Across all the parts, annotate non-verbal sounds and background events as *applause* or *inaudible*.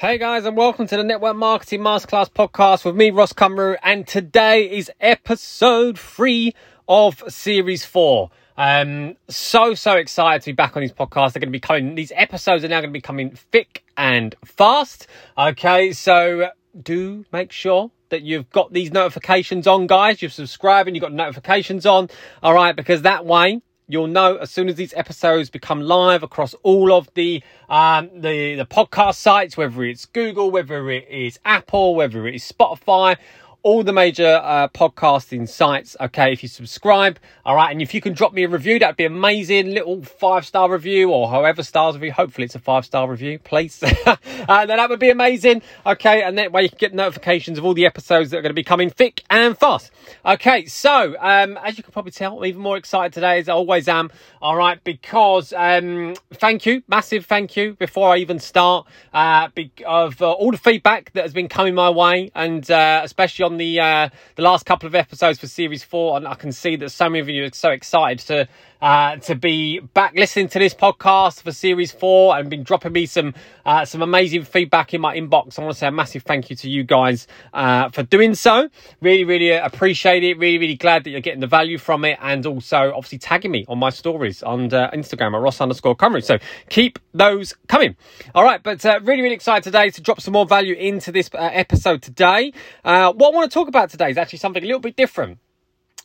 Hey guys, and welcome to the Network Marketing Masterclass podcast with me, Ross Cumru, and today is episode three of series four. Um, so so excited to be back on these podcasts. They're going to be coming. These episodes are now going to be coming thick and fast. Okay, so do make sure that you've got these notifications on, guys. You've subscribed and you've got notifications on. All right, because that way you'll know as soon as these episodes become live across all of the um, the the podcast sites, whether it's Google, whether it is Apple, whether it is Spotify, all the major uh, podcasting sites. Okay, if you subscribe, all right, and if you can drop me a review, that'd be amazing. Little five star review or however stars review. Hopefully, it's a five star review, please. *laughs* uh, then that would be amazing. Okay, and that way you can get notifications of all the episodes that are going to be coming thick and fast. Okay, so um, as you can probably tell, I'm even more excited today as I always am. All right, because um, thank you, massive thank you before I even start uh, of uh, all the feedback that has been coming my way, and uh, especially on on the uh, the last couple of episodes for series four, and I can see that so many of you are so excited to uh, to be back listening to this podcast for series four and been dropping me some uh, some amazing feedback in my inbox. I want to say a massive thank you to you guys uh, for doing so. Really, really appreciate it. Really, really glad that you're getting the value from it, and also obviously tagging me on my stories on uh, Instagram at Ross underscore Cumru. So keep those coming. All right, but uh, really, really excited today to drop some more value into this uh, episode today. what I want to talk about today is actually something a little bit different.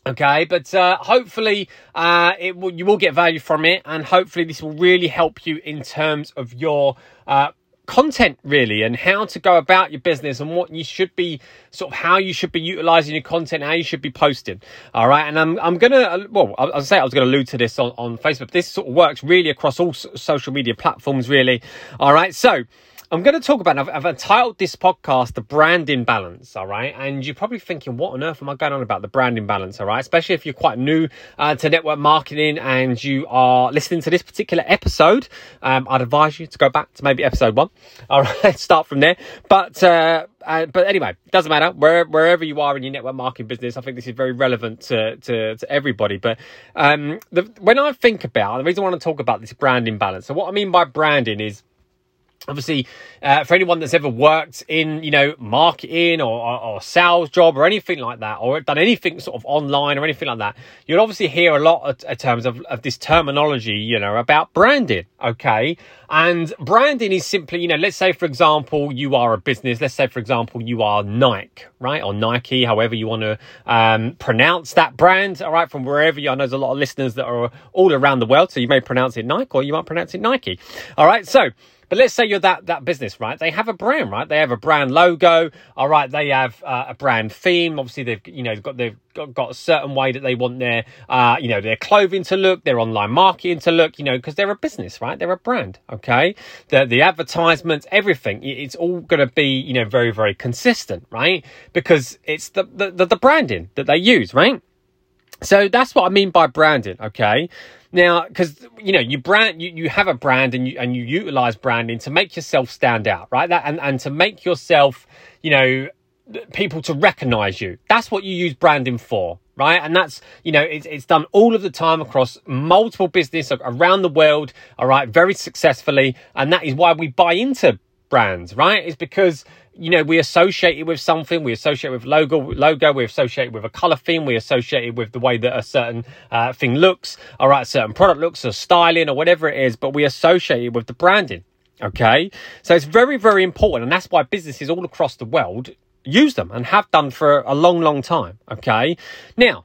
Okay, but uh, hopefully uh, it will, you will get value from it, and hopefully this will really help you in terms of your uh, content, really, and how to go about your business and what you should be sort of how you should be utilizing your content, how you should be posting. All right, and I'm I'm gonna uh, well, I, I say I was gonna allude to this on on Facebook. This sort of works really across all social media platforms, really. All right, so. I'm going to talk about, I've, I've entitled this podcast The Branding Balance, all right? And you're probably thinking, what on earth am I going on about the branding balance, all right? Especially if you're quite new uh, to network marketing and you are listening to this particular episode. Um, I'd advise you to go back to maybe episode one, *laughs* all right? Start from there. But, uh, uh, but anyway, doesn't matter where, wherever you are in your network marketing business. I think this is very relevant to to, to everybody. But um, the, when I think about the reason I want to talk about this branding balance. So what I mean by branding is obviously uh, for anyone that's ever worked in you know marketing or, or, or, sales job or anything like that or done anything sort of online or anything like that you'll obviously hear a lot of, in terms of, of this terminology you know about branding okay? And branding is simply you know let's say for example you are a business let's say for example you are nike right? Or nike however you want to um, pronounce that brand all right from wherever you are there's a lot of listeners that are all around the world so you may pronounce it nike or you might pronounce it nike all right? So but let's say you're that that business, right? They have a brand, right? They have a brand logo. All right, they have uh, a brand theme. Obviously, they've you know got they've got, got a certain way that they want their uh, you know their clothing to look, their online marketing to look. You know, because they're a business, right? They're a brand. Okay, the the advertisements, everything. It's all going to be you know very very consistent, right? Because it's the the, the, the branding that they use, right? So that's what I mean by branding, okay? Now, because you know, you brand, you, you have a brand, and you and you utilize branding to make yourself stand out, right? That and and to make yourself, you know, people to recognize you. That's what you use branding for, right? And that's, you know, it's, it's done all of the time across multiple business around the world, all right, very successfully. And that is why we buy into brands, right? It's because you know we associate it with something. We associate with logo, logo. We associate with a color theme. We associate it with the way that a certain uh, thing looks, all right, a certain product looks, or styling, or whatever it is. But we associate it with the branding. Okay, so it's very, very important, and that's why businesses all across the world use them and have done for a long, long time. Okay, now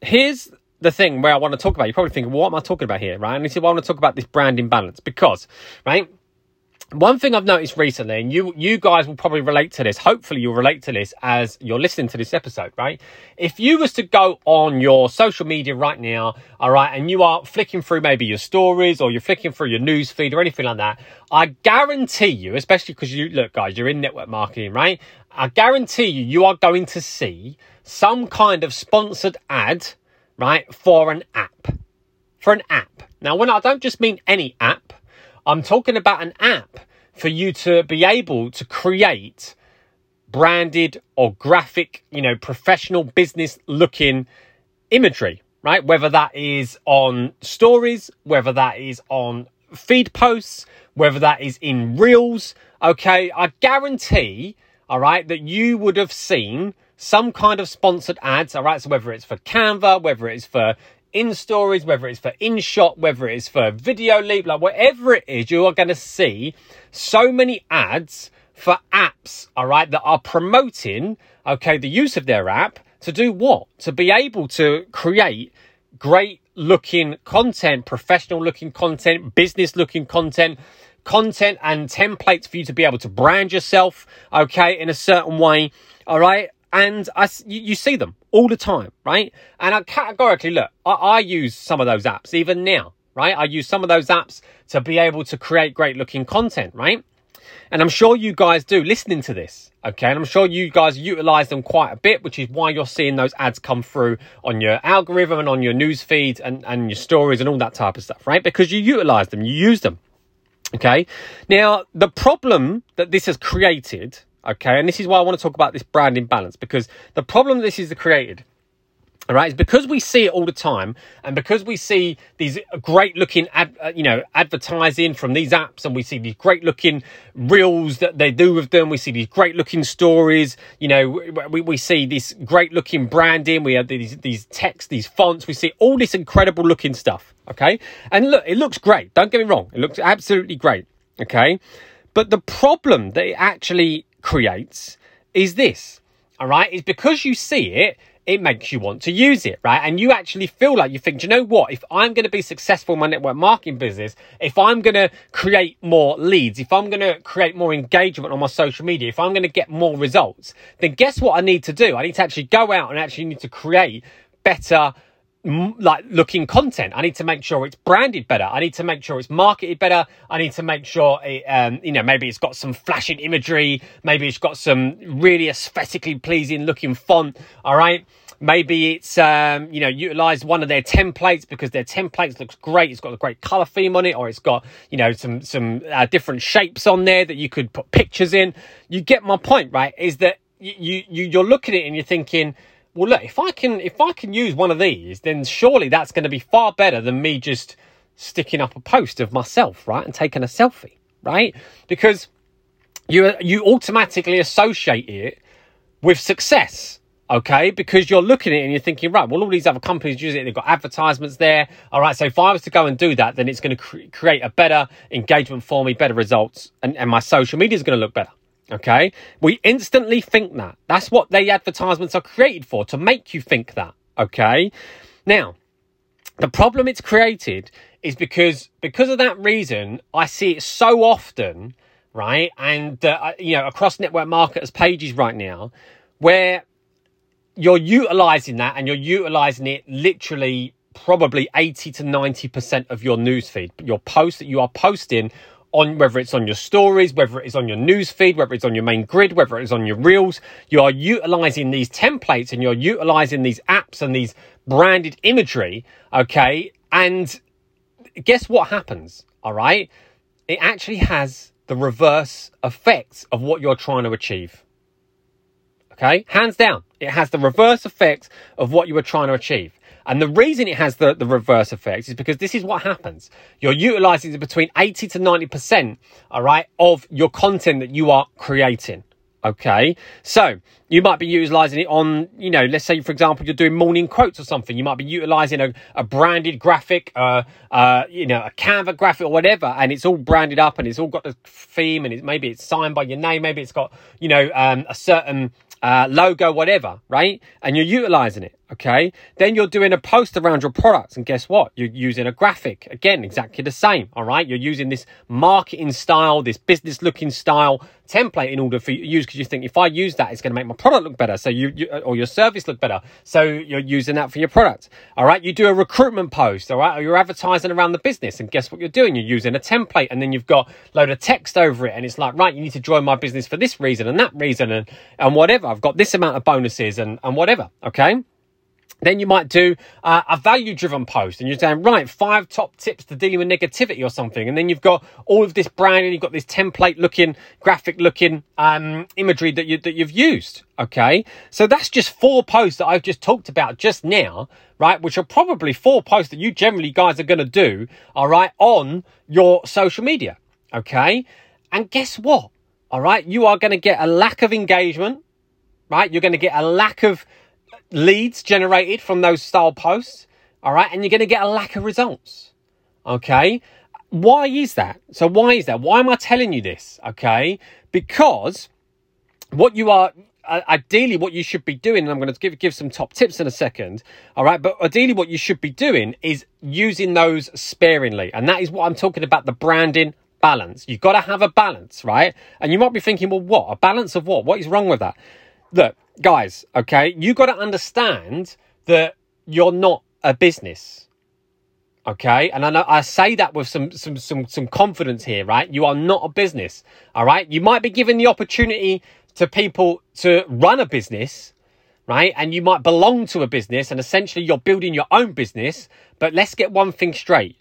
here's the thing where I want to talk about. You're probably thinking, well, what am I talking about here, right? And this is why I want to talk about this branding balance because, right one thing I've noticed recently, and you you guys will probably relate to this. Hopefully, you'll relate to this as you're listening to this episode, right? If you was to go on your social media right now, all right, and you are flicking through maybe your stories or you're flicking through your news feed or anything like that, I guarantee you, especially because you look, guys, you're in network marketing, right? I guarantee you, you are going to see some kind of sponsored ad, right, for an app, for an app. Now, when I don't just mean any app. I'm talking about an app for you to be able to create branded or graphic, you know, professional business looking imagery, right? Whether that is on stories, whether that is on feed posts, whether that is in reels. Okay, I guarantee, all right, that you would have seen some kind of sponsored ads. All right, so whether it's for Canva, whether it's for InStories, whether it's for InShot, whether it's for Videoleap, like whatever it is, you are going to see so many ads for apps, all right, that are promoting, okay, the use of their app to do what? To be able to create great looking content, professional looking content, business looking content, content and templates for you to be able to brand yourself, okay, in a certain way, all right? And I, you, you see them all the time, right? And I categorically look, I, I use some of those apps even now, right? I use some of those apps to be able to create great looking content, right? And I'm sure you guys do listening to this, okay? And I'm sure you guys utilize them quite a bit, which is why you're seeing those ads come through on your algorithm and on your news feed and, and your stories and all that type of stuff, right? Because you utilize them, you use them. Okay. Now, the problem that this has created, Okay, and this is why I want to talk about this branding balance because the problem this is created, all right, is because we see it all the time, and because we see these great looking, ad, uh, you know, advertising from these apps, and we see these great looking reels that they do with them. We see these great looking stories. You know, we, we see this great looking branding. We have these these text, these fonts. We see all this incredible looking stuff. Okay, and look, it looks great. Don't get me wrong, it looks absolutely great. Okay, but the problem that it actually creates is this, all right? Is because you see it, it makes you want to use it, right? And you actually feel like you think, you know what? If I'm going to be successful in my network marketing business, if I'm going to create more leads, if I'm going to create more engagement on my social media, if I'm going to get more results, then guess what I need to do? I need to actually go out and actually need to create better like looking content. I need to make sure it's branded better. I need to make sure it's marketed better. I need to make sure it, um, you know, maybe it's got some flashing imagery. Maybe it's got some really aesthetically pleasing looking font. All right. Maybe it's, um, you know, utilize one of their templates because their templates looks great. It's got a great color theme on it, or it's got, you know, some, some uh, different shapes on there that you could put pictures in. You get my point, right? Is that you, you, you're looking at it and you're thinking, well, look, if I can, if I can use one of these, then surely that's going to be far better than me just sticking up a post of myself, right, and taking a selfie, right? Because you you automatically associate it with success, okay? Because you're looking at it and you're thinking, right, well, all these other companies use it, they've got advertisements there, all right. So if I was to go and do that, then it's going to cre- create a better engagement for me, better results, and, and my social media is going to look better. Okay. We instantly think that. That's what the advertisements are created for, to make you think that. Okay. Now, the problem it's created is because, because of that reason, I see it so often, right? And, uh, you know, across network marketers pages right now, where you're utilizing that and you're utilizing it literally probably 80 to 90% of your newsfeed, your posts that you are posting on whether it's on your stories, whether it is on your news feed, whether it's on your main grid, whether it is on your reels, you are utilizing these templates and you're utilizing these apps and these branded imagery. Okay. And guess what happens? All right. It actually has the reverse effects of what you're trying to achieve. Okay. Hands down. It has the reverse effects of what you were trying to achieve. And the reason it has the, the reverse effect is because this is what happens. You're utilizing between 80 to 90%, all right, of your content that you are creating. Okay. So you might be utilizing it on, you know, let's say, for example, you're doing morning quotes or something. You might be utilizing a, a branded graphic, uh, uh, you know, a Canva graphic or whatever. And it's all branded up and it's all got the theme and it, maybe it's signed by your name. Maybe it's got, you know, um, a certain, uh, logo, whatever, right? And you're utilizing it. Okay. Then you're doing a post around your products. And guess what? You're using a graphic. Again, exactly the same. All right. You're using this marketing style, this business looking style template in order for you to use because you think if I use that, it's going to make my product look better. So you, you, or your service look better. So you're using that for your product. All right. You do a recruitment post. All right. Or you're advertising around the business. And guess what you're doing? You're using a template and then you've got load of text over it. And it's like, right, you need to join my business for this reason and that reason and, and whatever. I've got this amount of bonuses and, and whatever. Okay. Then you might do uh, a value driven post and you're saying, right, five top tips to dealing with negativity or something. And then you've got all of this brand and you've got this template looking, graphic looking um, imagery that, you, that you've used. Okay. So that's just four posts that I've just talked about just now, right? Which are probably four posts that you generally guys are going to do, all right, on your social media. Okay. And guess what? All right. You are going to get a lack of engagement, right? You're going to get a lack of leads generated from those style posts. All right. And you're going to get a lack of results. Okay. Why is that? So why is that? Why am I telling you this? Okay. Because what you are, uh, ideally what you should be doing, and I'm going to give, give some top tips in a second. All right. But ideally what you should be doing is using those sparingly. And that is what I'm talking about. The branding balance. You've got to have a balance, right? And you might be thinking, well, what? A balance of what? What is wrong with that? Look, guys, okay, you got to understand that you're not a business. Okay, and I know I say that with some some some some confidence here, right? You are not a business. All right, you might be given the opportunity to people to run a business, right? And you might belong to a business, and essentially you're building your own business. But let's get one thing straight: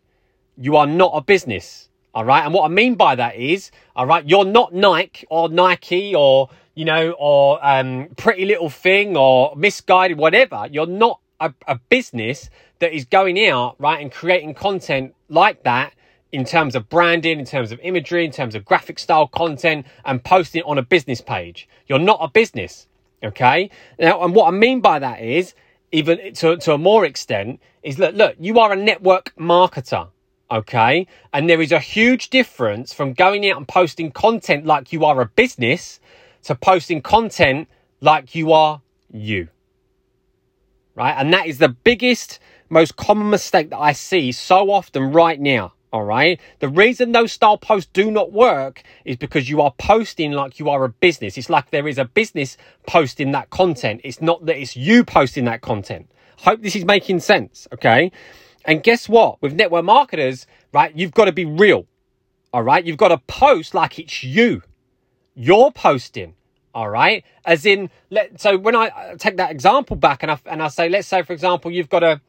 you are not a business. All right, and what I mean by that is, all right, you're not Nike or Nike or you know, or um, Pretty Little Thing or Missguided, whatever. You're not a, a business that is going out, right, and creating content like that in terms of branding, in terms of imagery, in terms of graphic style content and posting it on a business page. You're not a business. Okay. Now, and what I mean by that is, even to, to a more extent, is look, look, you are a network marketer. Okay. And there is a huge difference from going out and posting content like you are a business to posting content like you are you. Right? And that is the biggest, most common mistake that I see so often right now. All right. The reason those style posts do not work is because you are posting like you are a business. It's like there is a business posting that content. It's not that it's you posting that content. Hope this is making sense. Okay. And guess what? With network marketers, right? You've got to be real. All right. You've got to post like it's you you're posting. All right. As in, let, so when I take that example back and I, and I say, let's say, for example, you've got a,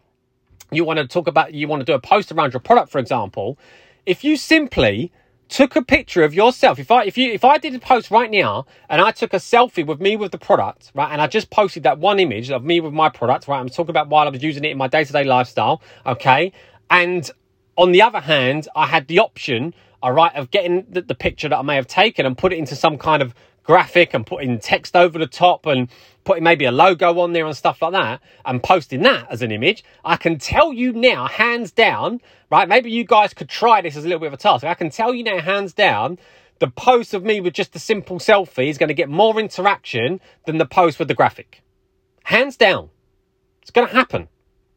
you want to talk about, you want to do a post around your product, for example. If you simply took a picture of yourself, if I, if you, if I did a post right now and I took a selfie with me with the product, right, and I just posted that one image of me with my product, right, I'm talking about while I was using it in my day to day lifestyle, okay, and on the other hand, I had the option all right, of getting the, the picture that I may have taken and put it into some kind of graphic and putting text over the top and putting maybe a logo on there and stuff like that and posting that as an image, I can tell you now, hands down, right? Maybe you guys could try this as a little bit of a task. I can tell you now, hands down, the post of me with just a simple selfie is going to get more interaction than the post with the graphic. Hands down. It's going to happen,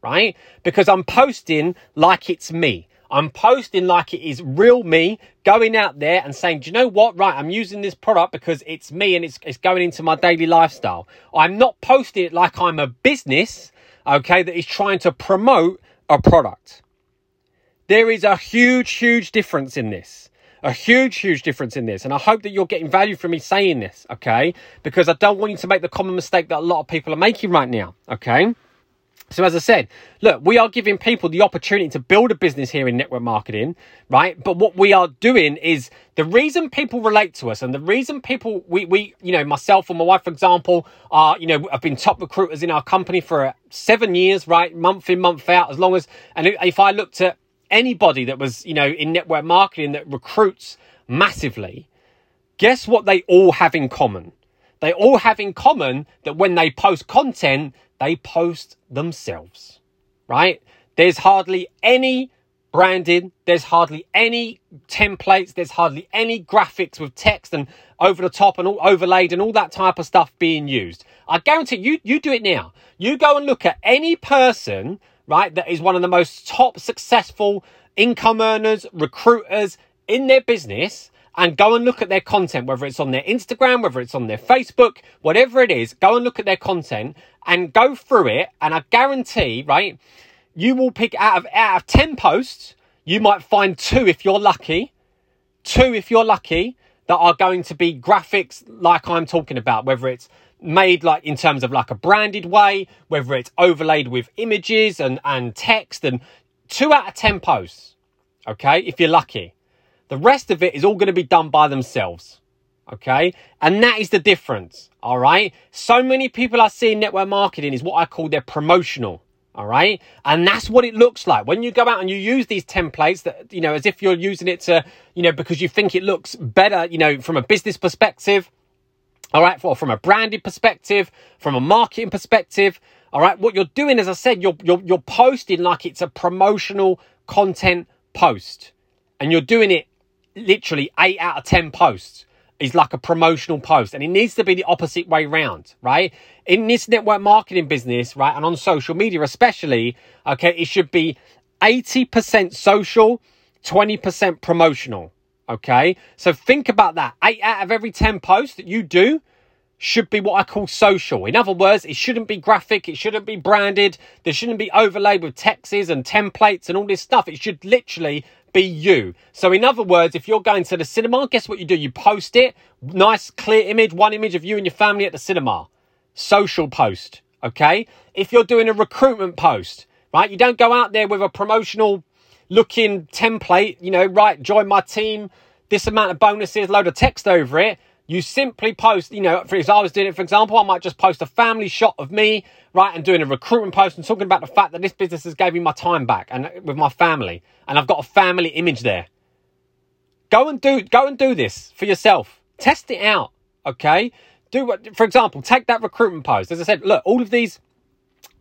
right? Because I'm posting like it's me. I'm posting like it is real me going out there and saying, do you know what? Right, I'm using this product because it's me and it's, it's going into my daily lifestyle. I'm not posting it like I'm a business, okay, that is trying to promote a product. There is a huge, huge difference in this. A huge, huge difference in this. And I hope that you're getting value from me saying this, okay? Because I don't want you to make the common mistake that a lot of people are making right now, okay? So as I said, look, we are giving people the opportunity to build a business here in network marketing, right? But what we are doing is the reason people relate to us and the reason people, we, we, you know, myself and my wife, for example, are, you know, have been top recruiters in our company for seven years, right? Month in, month out, as long as, and if I looked at anybody that was, you know, in network marketing that recruits massively, guess what they all have in common? They all have in common that when they post content, they post themselves, right? There's hardly any branding, there's hardly any templates, there's hardly any graphics with text and over the top and all overlaid and all that type of stuff being used. I guarantee you, you do it now. You go and look at any person, right, that is one of the most top successful income earners, recruiters in their business and go and look at their content, whether it's on their Instagram, whether it's on their Facebook, whatever it is, go and look at their content and go through it. And I guarantee, right, you will pick out of, out of 10 posts, you might find two if you're lucky, two if you're lucky, that are going to be graphics like I'm talking about, whether it's made like in terms of like a branded way, whether it's overlaid with images and, and text and two out of 10 posts. Okay. If you're lucky, the rest of it is all going to be done by themselves. Okay. And that is the difference. All right. So many people I see in network marketing is what I call their promotional. All right. And that's what it looks like when you go out and you use these templates that, you know, as if you're using it to, you know, because you think it looks better, you know, from a business perspective. All right. Or from a branded perspective, from a marketing perspective. All right. What you're doing, as I said, you're, you're, you're posting like it's a promotional content post and you're doing it literally eight out of 10 posts is like a promotional post and it needs to be the opposite way round, right? In this network marketing business, right? And on social media, especially, okay, it should be 80% social, 20% promotional. Okay. So think about that. Eight out of every 10 posts that you do should be what I call social. In other words, it shouldn't be graphic. It shouldn't be branded. There shouldn't be overlaid with texts and templates and all this stuff. It should literally be you. So in other words, if you're going to the cinema, guess what you do? You post it. Nice clear image, one image of you and your family at the cinema. Social post. Okay. If you're doing a recruitment post, right? You don't go out there with a promotional looking template, you know, right, join my team, this amount of bonuses, load of text over it. You simply post, you know, for, I was doing it, for example, I might just post a family shot of me, right, and doing a recruitment post and talking about the fact that this business has gave me my time back and uh, with my family, and I've got a family image there. Go and do, go and do this for yourself. Test it out, okay? Do what, for example, take that recruitment post. As I said, look, all of these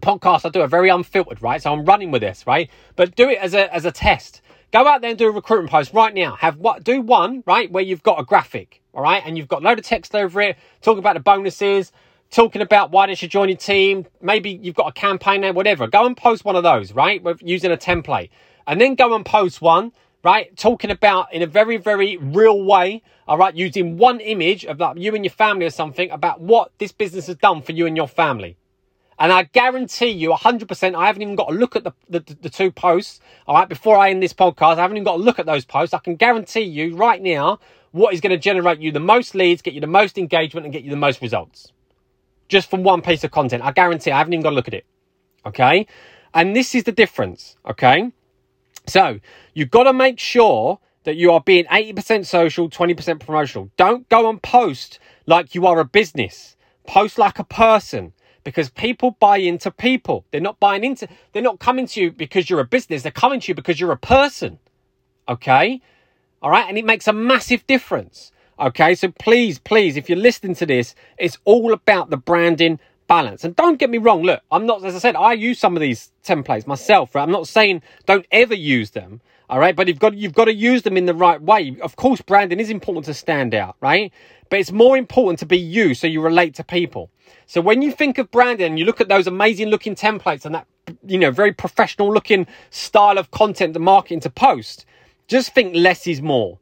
podcasts I do are very unfiltered, right? So I'm running with this, right? But do it as a as a test. Go out there and do a recruitment post right now. Have what? Do one right where you've got a graphic, all right, and you've got a load of text over it, talking about the bonuses, talking about why they should join your team. Maybe you've got a campaign there, whatever. Go and post one of those, right, with using a template, and then go and post one, right, talking about in a very very real way, all right, using one image of like you and your family or something about what this business has done for you and your family. And I guarantee you 100%, I haven't even got to look at the, the, the, two posts, all right, before I end this podcast. I haven't even got to look at those posts. I can guarantee you right now what is going to generate you the most leads, get you the most engagement, and get you the most results. Just from one piece of content. I guarantee I haven't even got to look at it. Okay? And this is the difference. Okay? So, you've got to make sure that you are being 80% social, 20% promotional. Don't go and post like you are a business. Post like a person because people buy into people. They're not buying into, they're not coming to you because you're a business. They're coming to you because you're a person. Okay. All right. And it makes a massive difference. Okay. So please, please, if you're listening to this, it's all about the branding balance. And don't get me wrong. Look, I'm not, as I said, I use some of these templates myself. Right? I'm not saying don't ever use them. All right. But you've got, you've got to use them in the right way. Of course, branding is important to stand out. Right. But it's more important to be you so you relate to people. So when you think of branding and you look at those amazing looking templates and that, you know, very professional looking style of content, the marketing to post, just think less is more.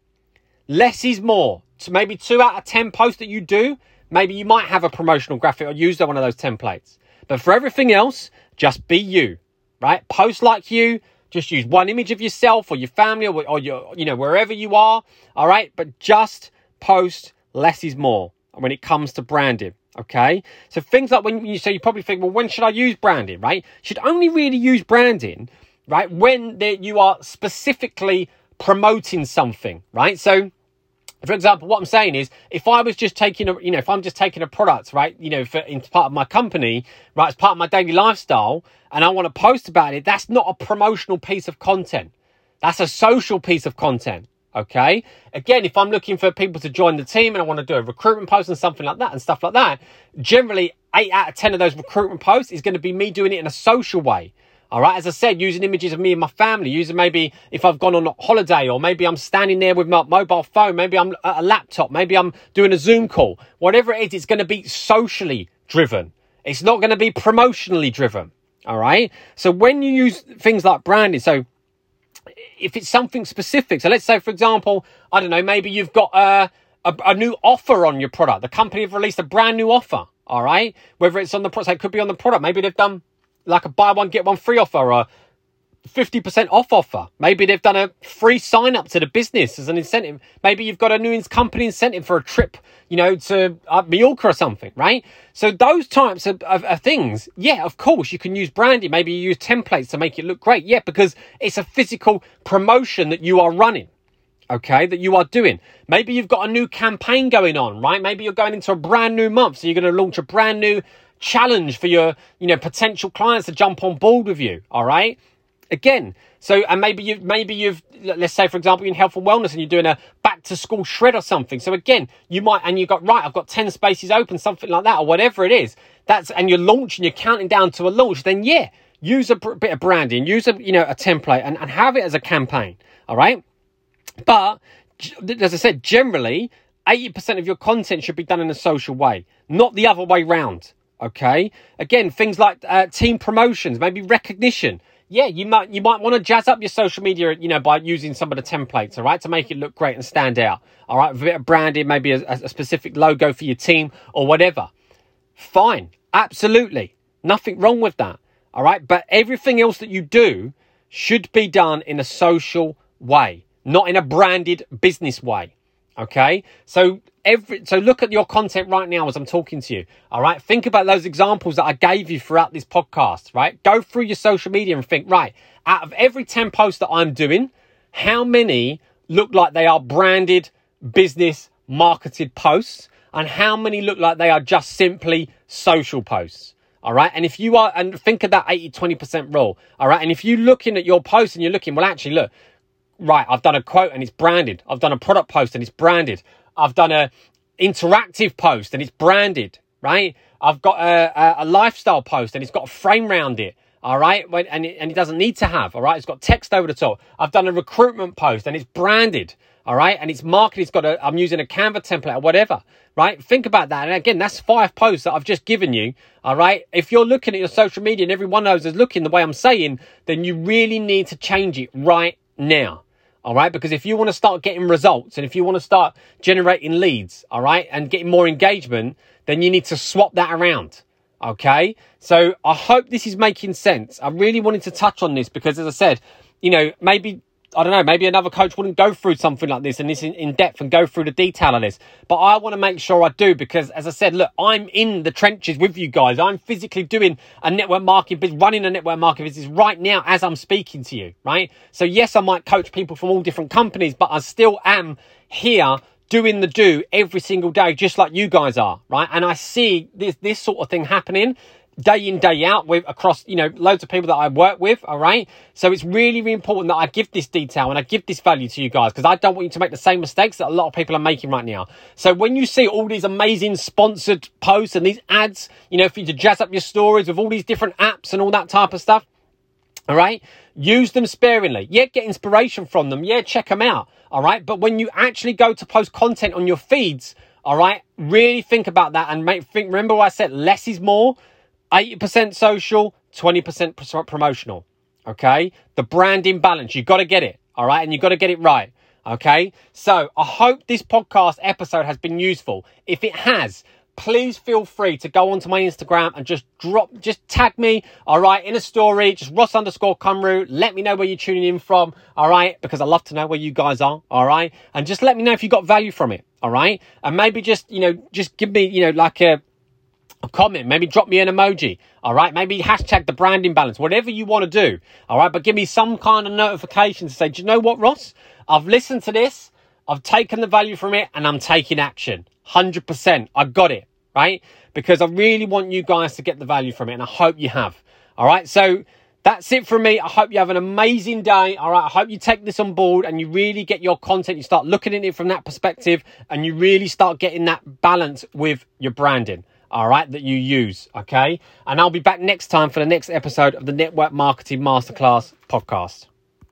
Less is more. So maybe two out of 10 posts that you do, maybe you might have a promotional graphic or use one of those templates. But for everything else, just be you, right? Post like you. Just use one image of yourself or your family or, or your, you know, wherever you are. All right. But just post less is more when it comes to branding. Okay. So things like when you, so you probably think, well, when should I use branding, right? Should only really use branding, right? When you are specifically promoting something, right? So, for example, what I'm saying is, if I was just taking a, you know, if I'm just taking a product, right, you know, for part of my company, right, as part of my daily lifestyle, and I want to post about it, that's not a promotional piece of content. That's a social piece of content. Okay. Again, if I'm looking for people to join the team and I want to do a recruitment post and something like that and stuff like that, generally eight out of 10 of those recruitment posts is going to be me doing it in a social way. All right. As I said, using images of me and my family, using maybe if I've gone on holiday or maybe I'm standing there with my mobile phone, maybe I'm at a laptop, maybe I'm doing a Zoom call, whatever it is, it's going to be socially driven. It's not going to be promotionally driven. All right. So when you use things like branding, so if it's something specific. So let's say, for example, I don't know, maybe you've got a, a, a new offer on your product. The company have released a brand new offer. All right. Whether it's on the product, so it could be on the product. Maybe they've done like a buy one, get one free offer or 50% off offer. Maybe they've done a free sign up to the business as an incentive. Maybe you've got a new company incentive for a trip, you know, to uh, Mallorca or something, right? So those types of, of, of, things, yeah, of course, you can use branding. Maybe you use templates to make it look great. Yeah, because it's a physical promotion that you are running. Okay, that you are doing. Maybe you've got a new campaign going on, right? Maybe you're going into a brand new month. So you're going to launch a brand new challenge for your, you know, potential clients to jump on board with you. All right again. So, and maybe you, maybe you've, let's say, for example, you're in health and wellness and you're doing a back to school shred or something. So again, you might, and you've got, right, I've got 10 spaces open, something like that, or whatever it is. That's, and you're launching, you're counting down to a launch, then yeah, use a bit of branding, use a, you know, a template and, and have it as a campaign. All right. But as I said, generally, 80% of your content should be done in a social way, not the other way round. Okay. Again, things like uh, team promotions, maybe recognition yeah, you might you might want to jazz up your social media, you know, by using some of the templates, all right, to make it look great and stand out. All right, a bit of branding, maybe a, a specific logo for your team or whatever. Fine, absolutely, nothing wrong with that. All right, but everything else that you do should be done in a social way, not in a branded business way. Okay, so every so look at your content right now as I'm talking to you. All right, think about those examples that I gave you throughout this podcast. Right, go through your social media and think. Right, out of every ten posts that I'm doing, how many look like they are branded business marketed posts, and how many look like they are just simply social posts? All right. And if you are, and think of that 80 20% rule. All right. And if you're looking at your post and you're looking, well, actually, look, right, I've done a quote and it's branded. I've done a product post and it's branded. I've done a interactive post and it's branded, right? I've got a, a, a lifestyle post and it's got a frame around it. All right. And it, and it doesn't need to have. All right. It's got text over the top. I've done a recruitment post and it's branded. All right. And it's marketed. It's got a, I'm using a Canva template or whatever. Right. Think about that. And again, that's five posts that I've just given you. All right. If you're looking at your social media and everyone knows is looking the way I'm saying, then you really need to change it right now. All right. Because if you want to start getting results and if you want to start generating leads, all right, and getting more engagement, then you need to swap that around. Okay. So I hope this is making sense. I really wanted to touch on this because as I said, you know, maybe I don't know, maybe another coach wouldn't go through something like this and this in, depth and go through the detail of this. But I want to make sure I do because, as I said, look, I'm in the trenches with you guys. I'm physically doing a network marketing business, running a network marketing business right now as I'm speaking to you, right? So, yes, I might coach people from all different companies, but I still am here doing the do every single day, just like you guys are, right? And I see this, this sort of thing happening day in day out with across you know loads of people that I work with all right? So it's really really important that I give this detail and I give this value to you guys because I don't want you to make the same mistakes that a lot of people are making right now. So when you see all these amazing sponsored posts and these ads you know for you to jazz up your stories with all these different apps and all that type of stuff all right? Use them sparingly. Yeah get inspiration from them. Yeah check them out all right? But when you actually go to post content on your feeds all right really think about that and make think remember what I said less is more 80% social, 20% promotional. Okay. The branding balance. You've got to get it. All right. And you've got to get it right. Okay. So I hope this podcast episode has been useful. If it has, please feel free to go onto my Instagram and just drop, just tag me, all right, in a story, just Ross underscore Cumru. Let me know where you're tuning in from, all right, because I love to know where you guys are, all right, and just let me know if you got value from it, all right, and maybe just, you know, just give me, you know, like a comment, maybe drop me an emoji, all right? Maybe hashtag the branding balance, whatever you want to do, all right? But give me some kind of notification to say, do you know what, Ross? I've listened to this, I've taken the value from it, and I'm taking action. 100%. I got it, right? Because I really want you guys to get the value from it, and I hope you have, all right? So, that's it from me. I hope you have an amazing day. All right. I hope you take this on board and you really get your content. You start looking at it from that perspective and you really start getting that balance with your branding all right, that you use, okay? And I'll be back next time for the next episode of the Network Marketing Masterclass podcast.